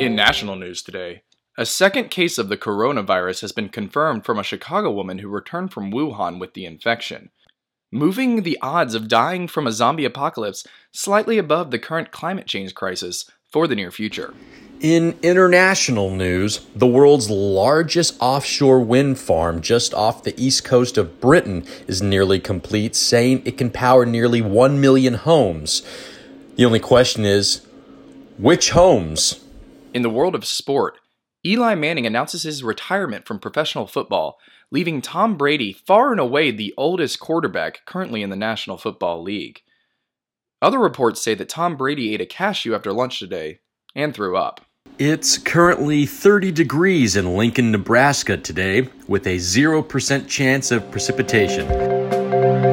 In national news today, a second case of the coronavirus has been confirmed from a Chicago woman who returned from Wuhan with the infection, moving the odds of dying from a zombie apocalypse slightly above the current climate change crisis for the near future. In international news, the world's largest offshore wind farm just off the east coast of Britain is nearly complete, saying it can power nearly 1 million homes. The only question is which homes? In the world of sport, Eli Manning announces his retirement from professional football, leaving Tom Brady far and away the oldest quarterback currently in the National Football League. Other reports say that Tom Brady ate a cashew after lunch today and threw up. It's currently 30 degrees in Lincoln, Nebraska today, with a 0% chance of precipitation.